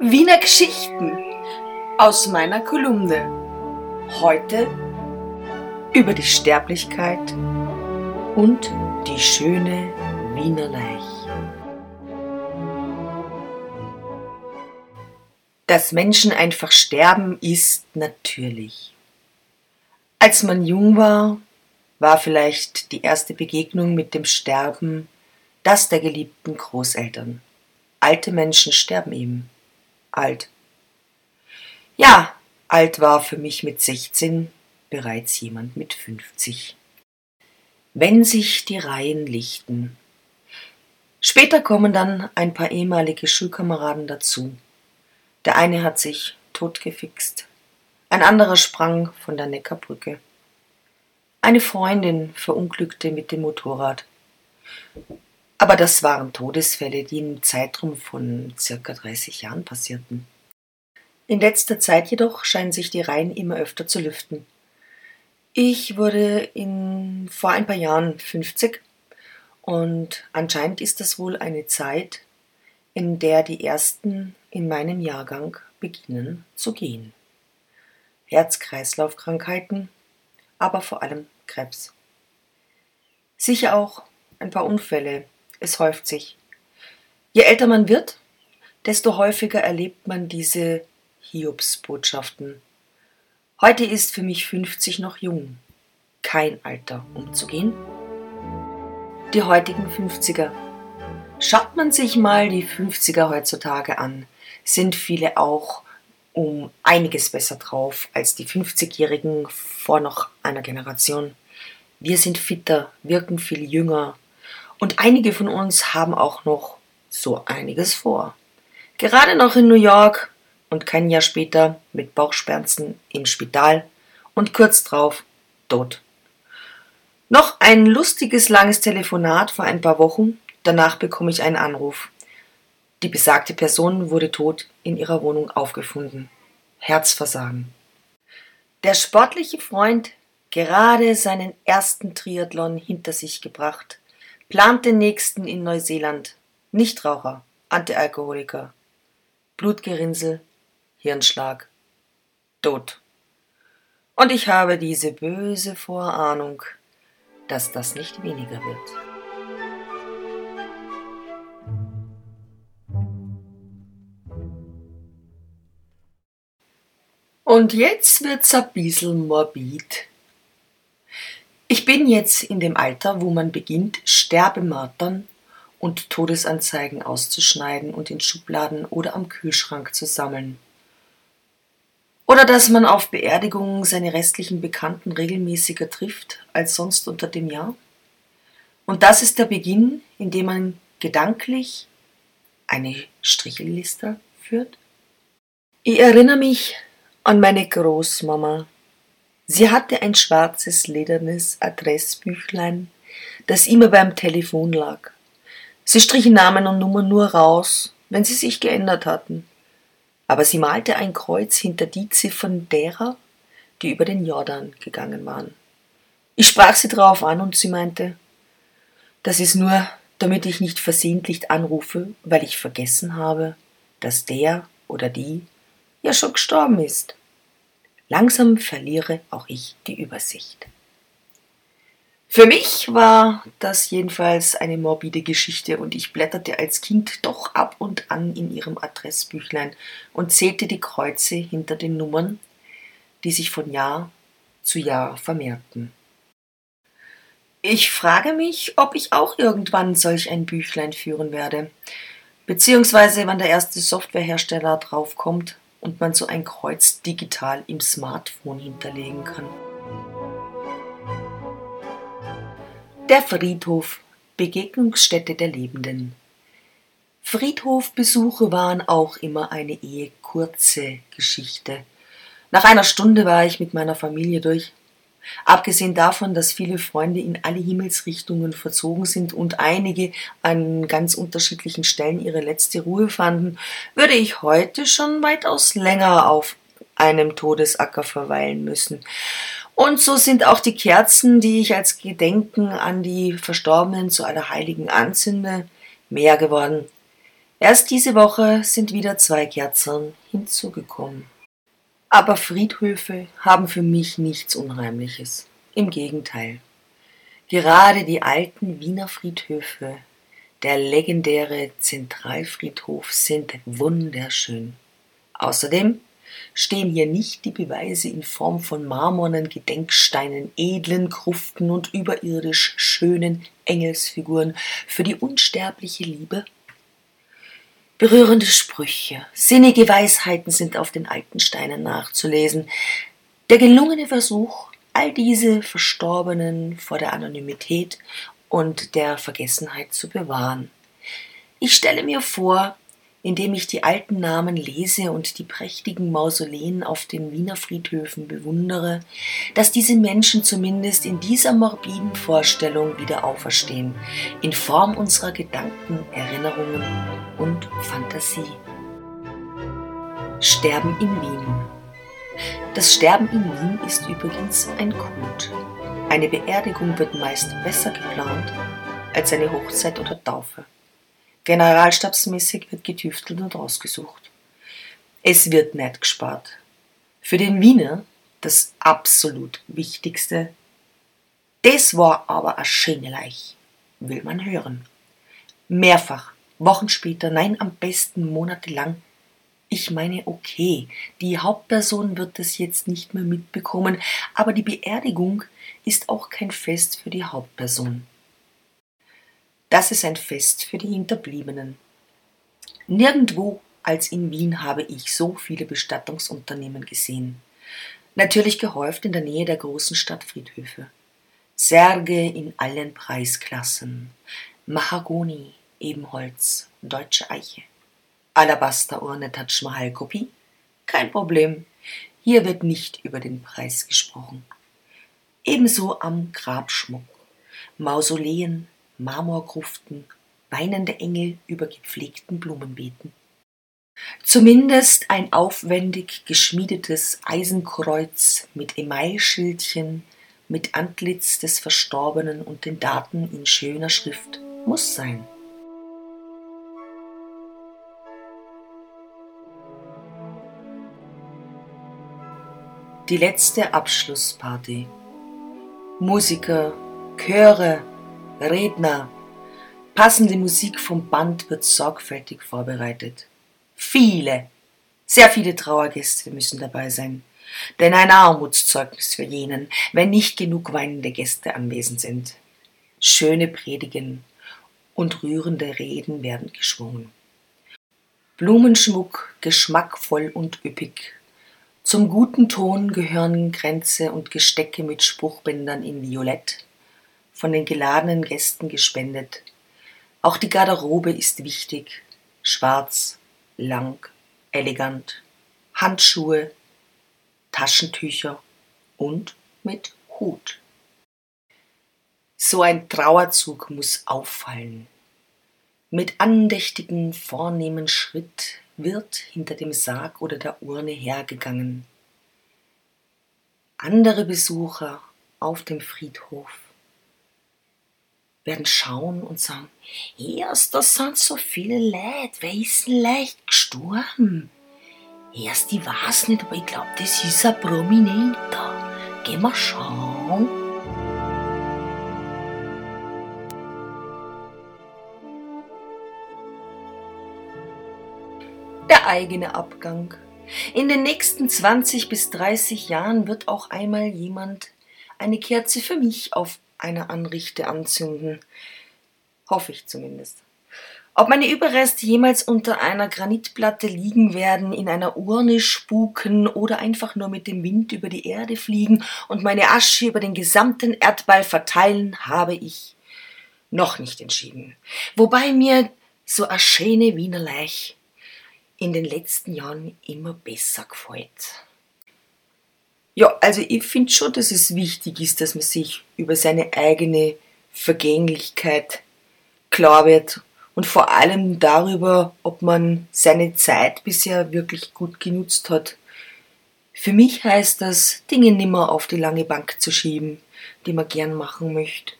Wiener Geschichten aus meiner Kolumne. Heute über die Sterblichkeit und die schöne Wiener Leich. Dass Menschen einfach sterben, ist natürlich. Als man jung war, war vielleicht die erste Begegnung mit dem Sterben das der geliebten Großeltern. Alte Menschen sterben eben. Alt. Ja, alt war für mich mit 16 bereits jemand mit 50. Wenn sich die Reihen lichten. Später kommen dann ein paar ehemalige Schulkameraden dazu. Der eine hat sich totgefixt, ein anderer sprang von der Neckarbrücke. Eine Freundin verunglückte mit dem Motorrad. Aber das waren Todesfälle, die im Zeitraum von circa 30 Jahren passierten. In letzter Zeit jedoch scheinen sich die Reihen immer öfter zu lüften. Ich wurde in, vor ein paar Jahren 50 und anscheinend ist das wohl eine Zeit, in der die ersten in meinem Jahrgang beginnen zu gehen. Herz-Kreislauf-Krankheiten, aber vor allem Krebs. Sicher auch ein paar Unfälle, es häuft sich. Je älter man wird, desto häufiger erlebt man diese Hiobsbotschaften. Heute ist für mich 50 noch jung. Kein Alter, um zu gehen. Die heutigen 50er. Schaut man sich mal die 50er heutzutage an, sind viele auch um einiges besser drauf als die 50-Jährigen vor noch einer Generation. Wir sind fitter, wirken viel jünger, und einige von uns haben auch noch so einiges vor. Gerade noch in New York und kein Jahr später mit Bauchschmerzen im Spital und kurz drauf tot. Noch ein lustiges langes Telefonat vor ein paar Wochen, danach bekomme ich einen Anruf. Die besagte Person wurde tot in ihrer Wohnung aufgefunden. Herzversagen. Der sportliche Freund gerade seinen ersten Triathlon hinter sich gebracht, Plant den nächsten in Neuseeland. Nichtraucher, Antialkoholiker. Blutgerinnsel, Hirnschlag, Tod. Und ich habe diese böse Vorahnung, dass das nicht weniger wird. Und jetzt wird's ein bisschen morbid. Ich bin jetzt in dem Alter, wo man beginnt, Sterbemartern und Todesanzeigen auszuschneiden und in Schubladen oder am Kühlschrank zu sammeln. Oder dass man auf Beerdigungen seine restlichen Bekannten regelmäßiger trifft als sonst unter dem Jahr. Und das ist der Beginn, in dem man gedanklich eine Strichelliste führt. Ich erinnere mich an meine Großmama, Sie hatte ein schwarzes ledernes Adressbüchlein, das immer beim Telefon lag. Sie strich Namen und Nummern nur raus, wenn sie sich geändert hatten. Aber sie malte ein Kreuz hinter die Ziffern derer, die über den Jordan gegangen waren. Ich sprach sie drauf an und sie meinte, das ist nur, damit ich nicht versehentlich anrufe, weil ich vergessen habe, dass der oder die ja schon gestorben ist. Langsam verliere auch ich die Übersicht. Für mich war das jedenfalls eine morbide Geschichte und ich blätterte als Kind doch ab und an in ihrem Adressbüchlein und zählte die Kreuze hinter den Nummern, die sich von Jahr zu Jahr vermehrten. Ich frage mich, ob ich auch irgendwann solch ein Büchlein führen werde, beziehungsweise wann der erste Softwarehersteller draufkommt, und man so ein Kreuz digital im Smartphone hinterlegen kann. Der Friedhof, Begegnungsstätte der Lebenden. Friedhofbesuche waren auch immer eine ehe kurze Geschichte. Nach einer Stunde war ich mit meiner Familie durch. Abgesehen davon, dass viele Freunde in alle Himmelsrichtungen verzogen sind und einige an ganz unterschiedlichen Stellen ihre letzte Ruhe fanden, würde ich heute schon weitaus länger auf einem Todesacker verweilen müssen. Und so sind auch die Kerzen, die ich als Gedenken an die Verstorbenen zu Allerheiligen anzünde, mehr geworden. Erst diese Woche sind wieder zwei Kerzen hinzugekommen. Aber Friedhöfe haben für mich nichts Unheimliches. Im Gegenteil. Gerade die alten Wiener Friedhöfe, der legendäre Zentralfriedhof, sind wunderschön. Außerdem stehen hier nicht die Beweise in Form von marmornen Gedenksteinen, edlen Gruften und überirdisch schönen Engelsfiguren für die unsterbliche Liebe Berührende Sprüche, sinnige Weisheiten sind auf den alten Steinen nachzulesen. Der gelungene Versuch, all diese Verstorbenen vor der Anonymität und der Vergessenheit zu bewahren. Ich stelle mir vor, indem ich die alten Namen lese und die prächtigen Mausoleen auf den Wiener Friedhöfen bewundere, dass diese Menschen zumindest in dieser morbiden Vorstellung wieder auferstehen, in Form unserer Gedanken, Erinnerungen und Fantasie. Sterben in Wien. Das Sterben in Wien ist übrigens ein Kult. Eine Beerdigung wird meist besser geplant als eine Hochzeit oder Taufe. Generalstabsmäßig wird getüftelt und ausgesucht. Es wird nicht gespart. Für den Wiener das absolut Wichtigste. Das war aber a schöne Leich, will man hören. Mehrfach, Wochen später, nein, am besten monatelang. Ich meine, okay, die Hauptperson wird das jetzt nicht mehr mitbekommen, aber die Beerdigung ist auch kein Fest für die Hauptperson. Das ist ein Fest für die Hinterbliebenen. Nirgendwo als in Wien habe ich so viele Bestattungsunternehmen gesehen. Natürlich gehäuft in der Nähe der großen Stadtfriedhöfe. Särge in allen Preisklassen. Mahagoni, Ebenholz, deutsche Eiche. Alabasterurne Taj Mahal Kopie? Kein Problem. Hier wird nicht über den Preis gesprochen. Ebenso am Grabschmuck. Mausoleen, Marmorgruften, weinende Engel über gepflegten Blumenbeeten. Zumindest ein aufwendig geschmiedetes Eisenkreuz mit Emailschildchen, mit Antlitz des Verstorbenen und den Daten in schöner Schrift muss sein. Die letzte Abschlussparty. Musiker, Chöre, Redner. Passende Musik vom Band wird sorgfältig vorbereitet. Viele, sehr viele Trauergäste müssen dabei sein. Denn ein Armutszeugnis für jenen, wenn nicht genug weinende Gäste anwesend sind. Schöne Predigen und rührende Reden werden geschwungen. Blumenschmuck, geschmackvoll und üppig. Zum guten Ton gehören Kränze und Gestecke mit Spruchbändern in Violett, von den geladenen Gästen gespendet. Auch die Garderobe ist wichtig. Schwarz, lang, elegant. Handschuhe, Taschentücher und mit Hut. So ein Trauerzug muss auffallen. Mit andächtigem, vornehmen Schritt wird hinter dem Sarg oder der Urne hergegangen. Andere Besucher auf dem Friedhof werden schauen und sagen, erst, da sind so viele Leute, wer ist denn leicht gestorben? Erst, ich weiß nicht, aber ich glaube, das ist ein Prominenter. Gehen wir schauen. Der eigene Abgang. In den nächsten 20 bis 30 Jahren wird auch einmal jemand eine Kerze für mich auf einer Anrichte anzünden. Hoffe ich zumindest. Ob meine Überreste jemals unter einer Granitplatte liegen werden, in einer Urne spuken oder einfach nur mit dem Wind über die Erde fliegen und meine Asche über den gesamten Erdball verteilen, habe ich noch nicht entschieden. Wobei mir so eine schöne Wiener Leich in den letzten Jahren immer besser gefällt. Ja, also ich finde schon, dass es wichtig ist, dass man sich über seine eigene Vergänglichkeit klar wird und vor allem darüber, ob man seine Zeit bisher wirklich gut genutzt hat. Für mich heißt das, Dinge nimmer auf die lange Bank zu schieben, die man gern machen möchte.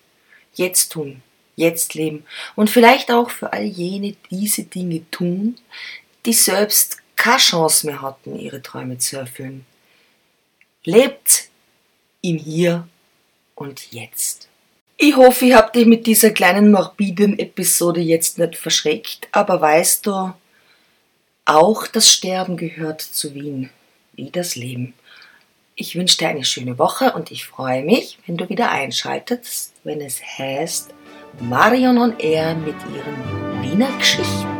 Jetzt tun, jetzt leben und vielleicht auch für all jene diese Dinge tun, die selbst keine Chance mehr hatten, ihre Träume zu erfüllen. Lebt im Hier und Jetzt. Ich hoffe, ich habe dich mit dieser kleinen morbiden Episode jetzt nicht verschreckt, aber weißt du, auch das Sterben gehört zu Wien, wie das Leben. Ich wünsche dir eine schöne Woche und ich freue mich, wenn du wieder einschaltest, wenn es heißt Marion on Air mit ihren Wiener Geschichten.